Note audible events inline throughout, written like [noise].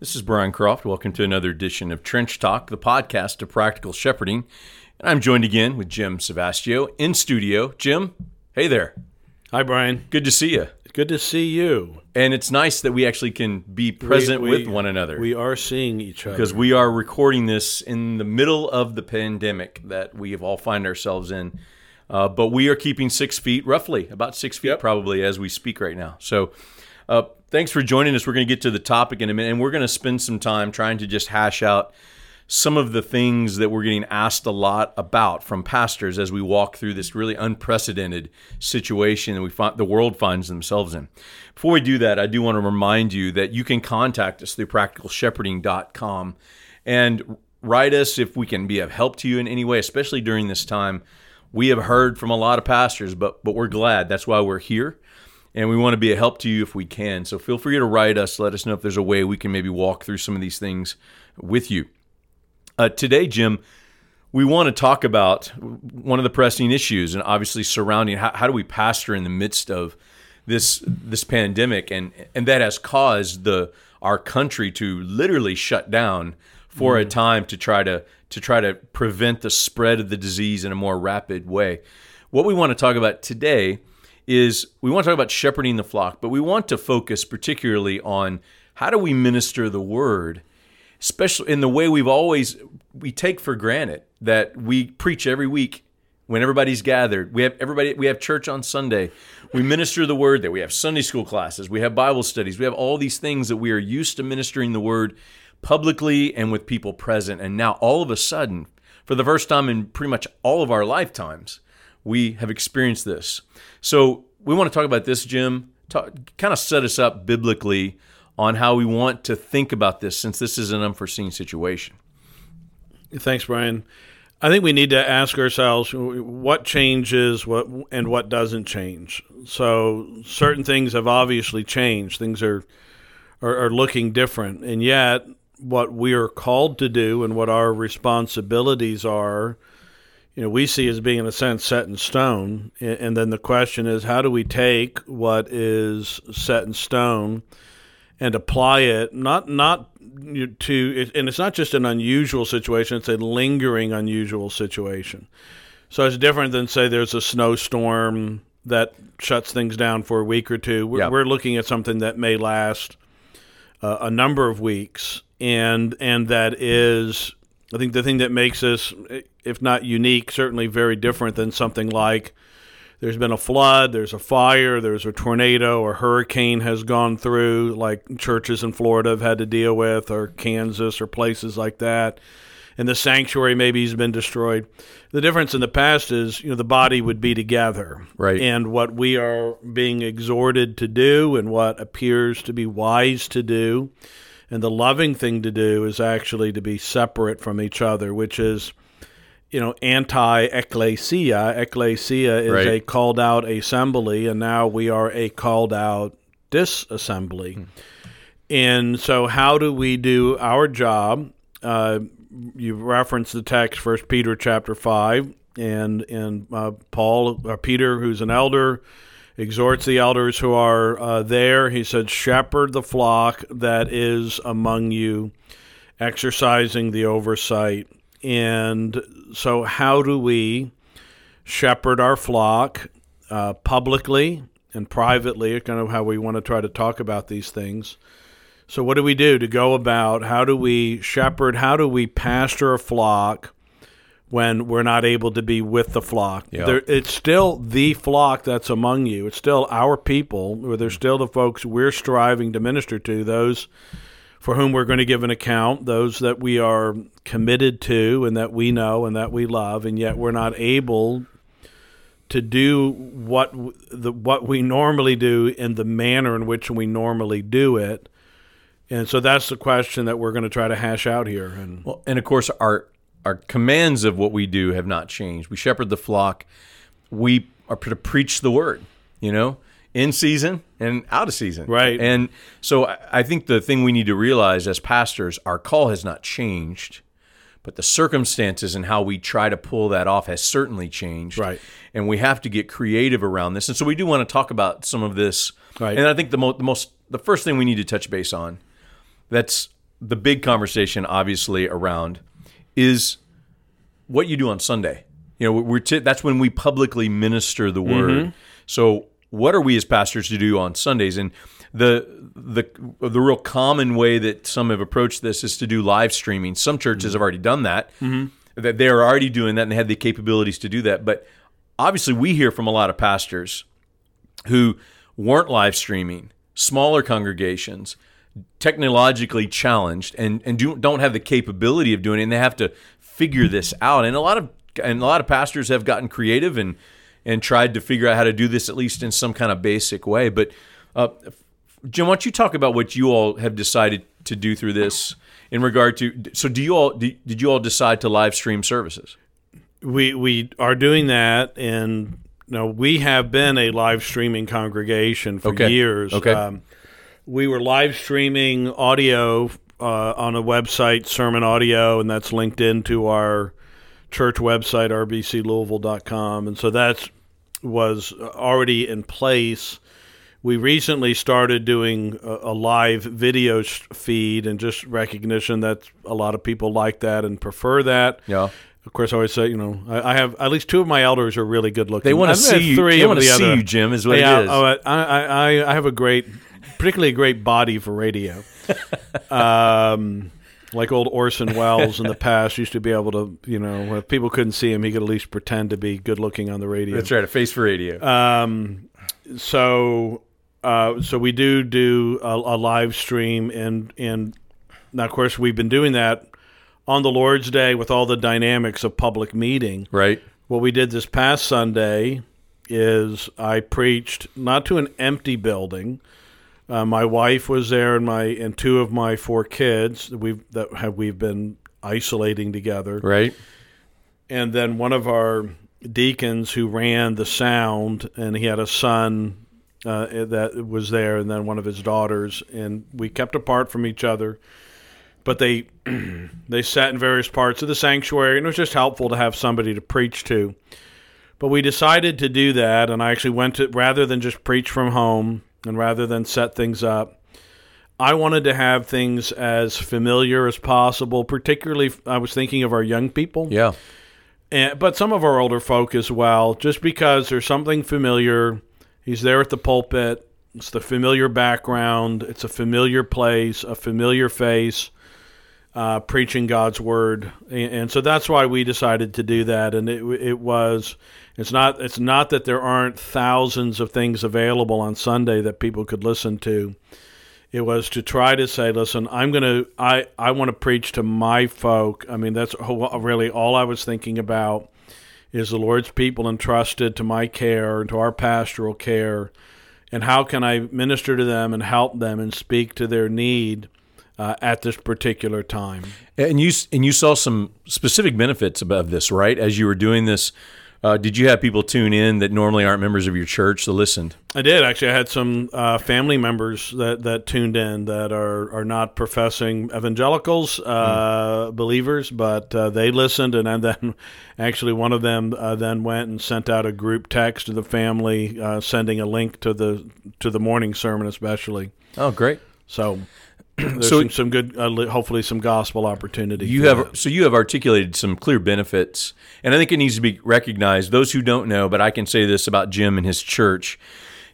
This is Brian Croft. Welcome to another edition of Trench Talk, the podcast of practical shepherding. And I'm joined again with Jim Savastio in studio. Jim, hey there. Hi, Brian. Good to see you. Good to see you. And it's nice that we actually can be present We- we- with one another. We are seeing each other. because we are recording this in the middle of the pandemic that we have all find ourselves in. Uh, but we are keeping six feet, roughly about six feet, probably as we speak right now. So, uh, thanks for joining us. We're going to get to the topic in a minute, and we're going to spend some time trying to just hash out some of the things that we're getting asked a lot about from pastors as we walk through this really unprecedented situation that we find the world finds themselves in. Before we do that, I do want to remind you that you can contact us through practicalshepherding.com and write us if we can be of help to you in any way, especially during this time. We have heard from a lot of pastors, but but we're glad. That's why we're here and we want to be a help to you if we can. So feel free to write us. Let us know if there's a way we can maybe walk through some of these things with you. Uh, today, Jim, we want to talk about one of the pressing issues, and obviously surrounding how, how do we pastor in the midst of this this pandemic, and and that has caused the our country to literally shut down for a time to try to to try to prevent the spread of the disease in a more rapid way. What we want to talk about today is we want to talk about shepherding the flock, but we want to focus particularly on how do we minister the word, especially in the way we've always we take for granted that we preach every week when everybody's gathered. We have everybody we have church on Sunday. We minister the word there. We have Sunday school classes, we have Bible studies, we have all these things that we are used to ministering the word publicly and with people present. And now all of a sudden, for the first time in pretty much all of our lifetimes, we have experienced this. So we want to talk about this, Jim. Talk, kind of set us up biblically on how we want to think about this, since this is an unforeseen situation. Thanks, Brian. I think we need to ask ourselves what changes what and what doesn't change. So certain things have obviously changed. Things are are, are looking different, and yet what we are called to do and what our responsibilities are, you know, we see as being in a sense set in stone. And then the question is, how do we take what is set in stone and apply it not not to and it's not just an unusual situation it's a lingering unusual situation so it's different than say there's a snowstorm that shuts things down for a week or two we're, Yeah. we're looking at something that may last uh, a number of weeks and and that is i think the thing that makes us if not unique certainly very different than something like there's been a flood, there's a fire, there's a tornado or hurricane has gone through, like churches in Florida have had to deal with, or Kansas, or places like that. And the sanctuary maybe has been destroyed. The difference in the past is, you know, the body would be together. Right. And what we are being exhorted to do and what appears to be wise to do and the loving thing to do is actually to be separate from each other, which is you know, anti-ecclesia. Ecclesia is Right. a called out assembly, and now we are a called out disassembly. And so, how do we do our job? Uh, you referenced the text, First Peter chapter five, and and uh, Paul, uh, Peter, who's an elder, exhorts the elders who are uh, there. He said, "Shepherd the flock that is among you, exercising the oversight." And so, how do we shepherd our flock uh, publicly and privately? Kind of how we want to try to talk about these things. So, what do we do to go about? How do we shepherd? How do we pasture a flock when we're not able to be with the flock? Yeah. There, it's still the flock that's among you. It's still our people, or they're still the folks we're striving to minister to. Those for whom we're going to give an account, those that we are committed to and that we know and that we love, and yet we're not able to do what the what we normally do in the manner in which we normally do it. And so that's the question that we're going to try to hash out here. And Well, and of course, our our commands of what we do have not changed. We shepherd the flock. We are to preach the word. You know, in season and out of season. Right. And so I think the thing we need to realize as pastors, our call has not changed, but the circumstances and how we try to pull that off has certainly changed. Right. And we have to get creative around this. And so we do want to talk about some of this. Right. And I think the, mo- the most the first thing we need to touch base on that's the big conversation, obviously, around is what you do on Sunday. You know, we're t- that's when we publicly minister the word. Mm-hmm. So, what are we as pastors to do on Sundays? And the the the real common way that some have approached this is to do live streaming. Some churches mm-hmm. have already done that. Mm-hmm. That they are already doing that and they have the capabilities to do that. But obviously, we hear from a lot of pastors who weren't live streaming, smaller congregations, technologically challenged, and and do, don't have the capability of doing it, and they have to figure this out. And a lot of and a lot of pastors have gotten creative and and tried to figure out how to do this at least in some kind of basic way. But uh, Jim, why don't you talk about what you all have decided to do through this in regard to? So, do you all did, did you all decide to live stream services? We we are doing that, and you know, we have been a live streaming congregation for Okay. years. Okay. Um, we were live streaming audio uh, on a website, Sermon Audio, and that's linked into our church website, rbclouisville.com, and so that was already in place. We recently started doing a, a live video sh- feed, and just recognition that a lot of people like that and prefer that. Yeah. Of course, I always say, you know, I, I have at least two of my elders are really good looking. They want to see you. Three They want to the see other. you, Jim. Is what yeah, it is. oh, I, I, I, I have a great, particularly a great body for radio. um, [laughs] like old Orson Welles in the [laughs] past used to be able to, you know, if people couldn't see him, he could at least pretend to be good looking on the radio. That's right. A face for radio. Um, so, uh, so we do do a, a live stream, and and now, of course, we've been doing that on the Lord's Day with all the dynamics of public meeting. right. What we did this past Sunday is I preached not to an empty building. Uh, my wife was there, and my and two of my four kids that we've that have we've been isolating together Right. and then one of our deacons who ran the sound, and he had a son uh, that was there, and then one of his daughters, and we kept apart from each other. But they [clears throat] they sat in various parts of the sanctuary, and it was just helpful to have somebody to preach to. But we decided to do that, and I actually went to rather than just preach from home, and rather than set things up, I wanted to have things as familiar as possible. Particularly, I was thinking of our young people. Yeah. And, but some of our older folk as well, just because there's something familiar. He's there at the pulpit. It's the familiar background. It's a familiar place, a familiar face, uh, preaching God's word, and, and so that's why we decided to do that. And it, it was, it's not, it's not that there aren't thousands of things available on Sunday that people could listen to. It was to try to say, listen, I'm to, I, I want to preach to my folk. I mean, that's really all I was thinking about is the Lord's people entrusted to my care and to our pastoral care. And how can I minister to them and help them and speak to their need uh, at this particular time? And you and you saw some specific benefits of this, right? As you were doing this, uh, did you have people tune in that normally aren't members of your church that listened? I did actually. I had some uh, family members that, that tuned in that are, are not professing evangelicals, uh, believers, but uh, they listened, and, and then [laughs] actually one of them uh, then went and sent out a group text to the family, uh, sending a link to the to the morning sermon, especially. Oh, great! So. [clears throat] There's So- some, some good, uh, hopefully, some gospel opportunity. You have so you have articulated some clear benefits, and I think it needs to be recognized. Those who don't know, but I can say this about Jim and his church,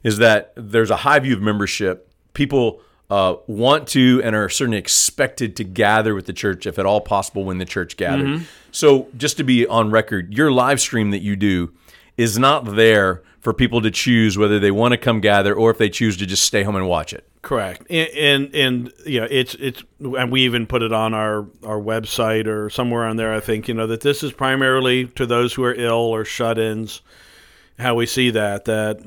is that there's a high view of membership. People uh, want to and are certainly expected to gather with the church if at all possible when the church gathered. So just to be on record, your live stream that you do is not there for people to choose whether they want to come gather or if they choose to just stay home and watch it. Correct, and, and and you know it's it's and we even put it on our our website or somewhere on there. I think you know that this is primarily to those who are ill or shut-ins. How we see that that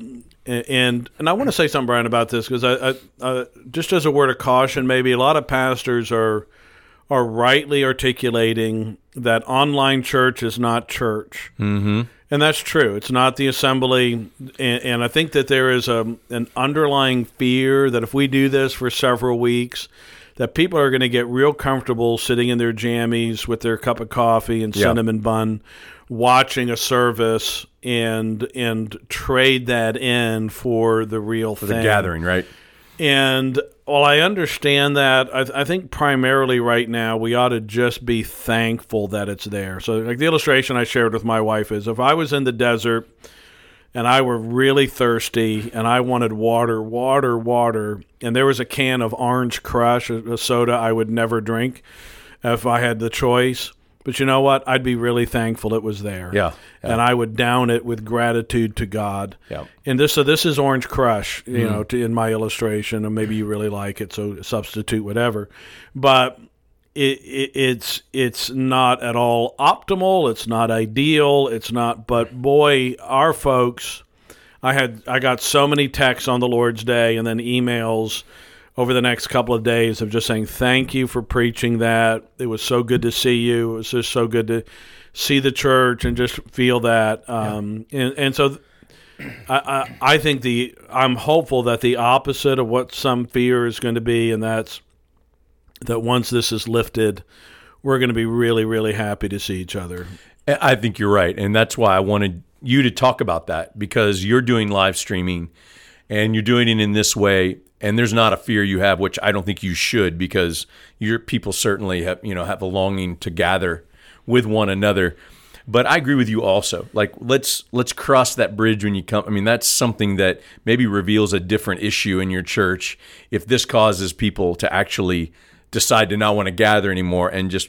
and and I want to say something, Brian, about this because I, I uh, just as a word of caution, maybe a lot of pastors are are rightly articulating that online church is not church. Mm-hmm. And that's true. It's not the assembly. And, and I think that there is a, an underlying fear that if we do this for several weeks, that people are going to get real comfortable sitting in their jammies with their cup of coffee and Yeah. cinnamon bun, watching a service and and trade that in for the real The thing the gathering, right? And while I understand that, I, I, think primarily right now we ought to just be thankful that it's there. So, like the illustration I shared with my wife is if I was in the desert and I were really thirsty and I wanted water, water, water, and there was a can of Orange Crush, a soda I would never drink if I had the choice. But you know what? I'd be really thankful it was there. Yeah, yeah. And I would down it with gratitude to God. Yeah. And this so this is Orange Crush, you mm. know, to, in my illustration, and maybe you really like it, so substitute whatever. But it, it, it's it's not at all optimal. It's not ideal. It's not. But boy, our folks, I had I got so many texts on the Lord's Day, and then emails over the next couple of days of just saying thank you for preaching that. It was so good to see you. It was just so good to see the church and just feel that. Um, yeah. and, and so I, I, I think the I'm hopeful that the opposite of what some fear is going to be, and that's that once this is lifted, we're going to be really, really happy to see each other. I think you're right, and that's why I wanted you to talk about that because you're doing live streaming, and you're doing it in this way and there's not a fear you have, which I don't think you should, because your people certainly have you know have a longing to gather with one another. But I agree with you also. Like let's let's cross that bridge when you come. I mean, that's something that maybe reveals a different issue in your church. If this causes people to actually decide to not want to gather anymore and just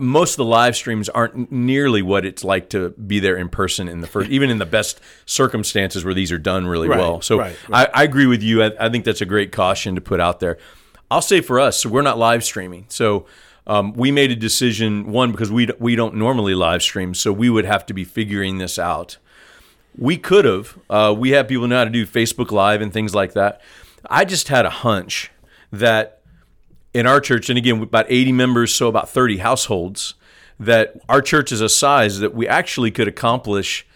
most of the live streams aren't nearly what it's like to be there in person in the first, even in the best circumstances where these are done really right, well. So right, right. I, I, agree with you. I, I, think that's a great caution to put out there. I'll say for us, so we're not live streaming. So um, we made a decision one because we we don't normally live stream, so we would have to be figuring this out. We could have. Uh, we have people know how to do Facebook Live and things like that. I just had a hunch that in our church, and again, about 80 members, so about 30 households, that our church is a size that we actually could accomplish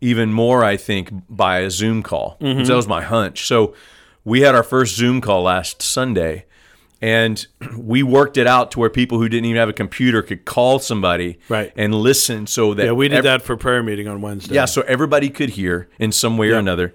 even more, I think, by a Zoom call. Mm-hmm. That was my hunch. So we had our first Zoom call last Sunday, and [clears throat] we worked it out to where people who didn't even have a computer could call somebody right. and listen so that yeah we did that for prayer meeting on wednesday yeah so everybody could hear in some way or another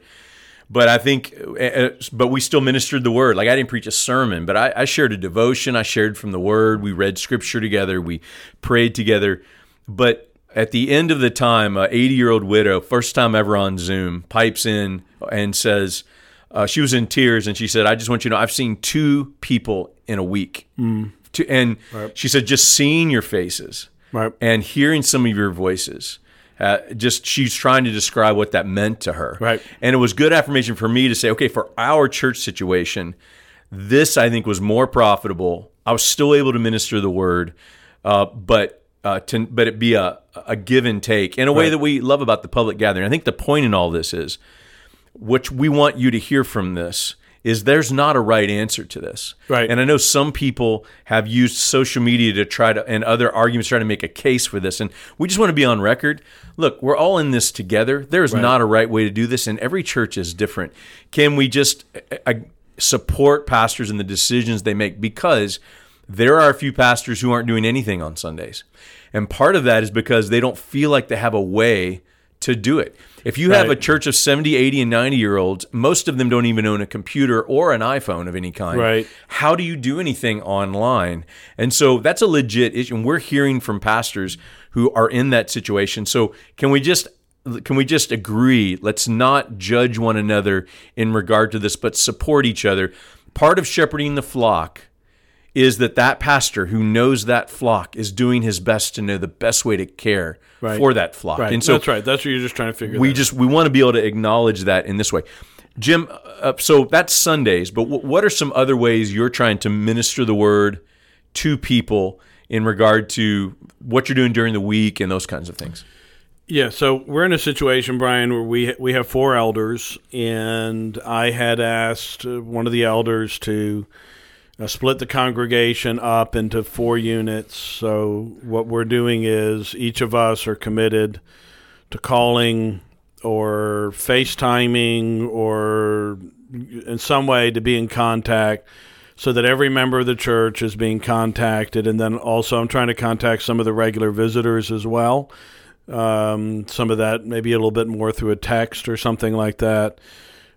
but I think, uh, uh, but we still ministered the word. Like I didn't preach a sermon, but I, I shared a devotion. I shared from the word. We read scripture together. We prayed together. But at the end of the time, a 80 year old widow, first time ever on Zoom, pipes in and says, uh, she was in tears and she said, I just want you to know, I've seen two people in a week. Mm. and right. she said, just seeing your faces right. and hearing some of your voices uh, just she's trying to describe what that meant to her. Right. And it was good affirmation for me to say, okay, for our church situation, this I think was more profitable. I was still able to minister the word, uh, but uh, to, but it be a, a give and take in a way right. that we love about the public gathering. I think the point in all this is, which we want you to hear from this is there's not a right answer to this. Right. And I know some people have used social media to try to and other arguments try to make a case for this. And we just want to be on record. Look, we're all in this together. There is right. not a right way to do this, and every church is different. Can we just uh, support pastors and the decisions they make? Because there are a few pastors who aren't doing anything on Sundays. And part of that is because they don't feel like they have a way to do it. If you have right. a church of 70, 80, and 90 year olds, most of them don't even own a computer or an iPhone of any kind. Right. How do you do anything online? And so that's a legit issue. And we're hearing from pastors who are in that situation. So can we just can we just agree let's not judge one another in regard to this but support each other part of shepherding the flock is that that pastor who knows that flock is doing his best to know the best way to care right. for that flock. Right. And so that's right. That's what you're just trying to figure. Out. We just we want to be able to acknowledge that in this way. Jim, uh, so that's Sundays, but w- what are some other ways you're trying to minister the word to people in regard to what you're doing during the week and those kinds of things? Yeah, so we're in a situation, Brian, where we we have four elders, and I had asked one of the elders to uh, split the congregation up into four units. So what we're doing is each of us are committed to calling or FaceTiming or in some way to be in contact so that every member of the church is being contacted. And then also, I'm trying to contact some of the regular visitors as well. Um, some of that maybe a little bit more through a text or something like that.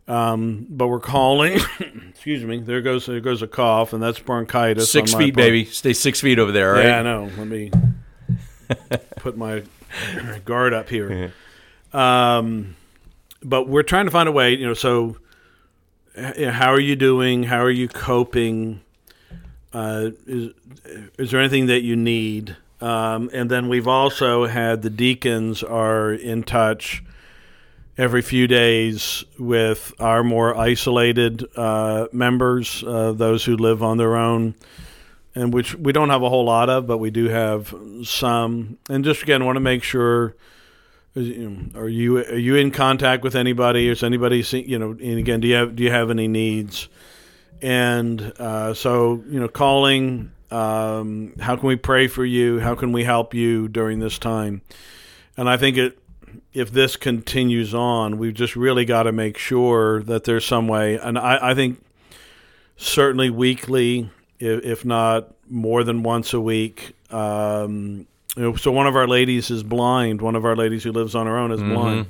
Um, but we're calling. [coughs] excuse me. There goes there goes a cough, and that's bronchitis. Six feet, part. baby. Stay six feet over there. Right. Yeah, I know. Let me [laughs] put my [coughs] guard up here. Um, but we're trying to find a way. You know, so you know, how are you doing? How are you coping? Uh, is is there anything that you need? Um, and then we've also had the deacons are in touch every few days with our more isolated uh, members, uh, those who live on their own, and which we don't have a whole lot of, but we do have some. And just again, want to make sure. Are you are you in contact with anybody? Is anybody see, you know? And again, do you have do you have any needs? And uh, so you know, calling. Um, how can we pray for you? How can we help you during this time? And I think it if this continues on, we've just really got to make sure that there's some way. And I, I think certainly weekly, if, if not more than once a week. Um, you know, so one of our ladies is blind. One of our ladies who lives on her own is blind,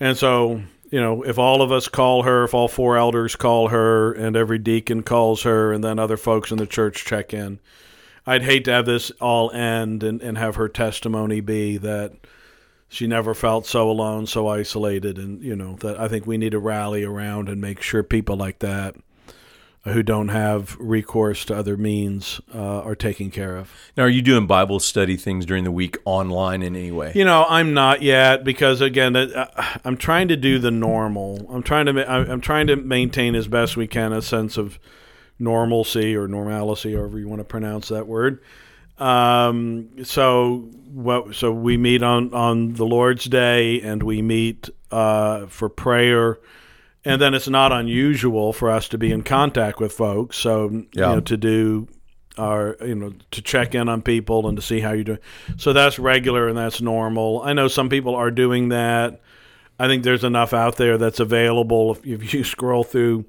and so you know, if all of us call her, if all four elders call her, and every deacon calls her, and then other folks in the church check in, I'd hate to have this all end and, and have her testimony be that she never felt so alone, so isolated, and you know that I think we need to rally around and make sure people like that who don't have recourse to other means uh, are taken care of. Now, are you doing Bible study things during the week online in any way? You know, I'm not yet because again, I'm trying to do the normal. I'm trying to I'm I'm trying to maintain as best we can a sense of normalcy or normalcy, however you want to pronounce that word. Um, so what? So we meet on on the Lord's Day, and we meet uh, for prayer. And then it's not unusual for us to be in contact with folks. So you know, to do our you know to check in on people and to see how you're doing. So that's regular and that's normal. I know some people are doing that. I think there's enough out there that's available. If, if you [laughs] scroll through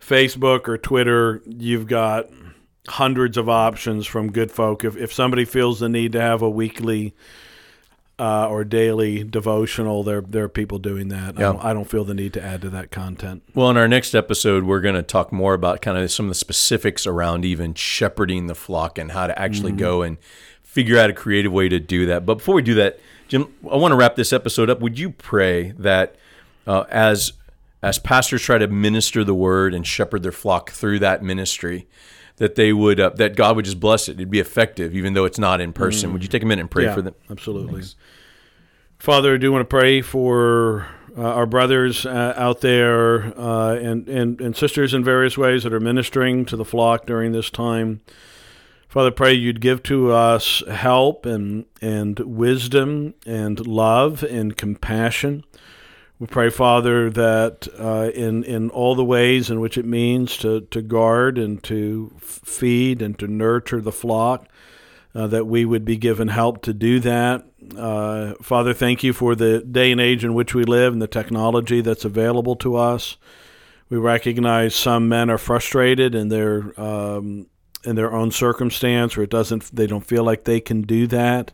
Facebook or Twitter, you've got hundreds of options from good folk. If, if somebody feels the need to have a weekly uh, or daily devotional, there there are people doing that. I, don't, I don't feel the need to add to that content. Well, in our next episode, we're going to talk more about kind of some of the specifics around even shepherding the flock and how to actually go and figure out a creative way to do that. But before we do that, Jim, I want to wrap this episode up. Would you pray that uh, as as pastors try to minister the word and shepherd their flock through that ministry, that they would uh, that God would just bless it. It'd be effective, even though it's not in person. Would you take a minute and pray yeah, for them? Absolutely. Father, I do want to pray for uh, our brothers uh, out there uh, and, and, and sisters in various ways that are ministering to the flock during this time. Father, pray you'd give to us help and, and wisdom and love and compassion. We pray, Father, that uh, in in all the ways in which it means to, to guard and to feed and to nurture the flock, uh, that we would be given help to do that. Uh, Father, thank you for the day and age in which we live and the technology that's available to us. We recognize some men are frustrated in their um, in their own circumstance, or it doesn't. They don't feel like they can do that.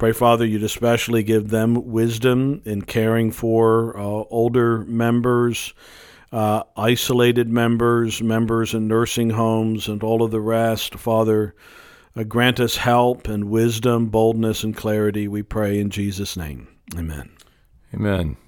Pray, Father, you'd especially give them wisdom in caring for uh, older members, uh, isolated members, members in nursing homes, and all of the rest. Father, uh, grant us help and wisdom, boldness, and clarity, we pray in Jesus' name. Amen. Amen.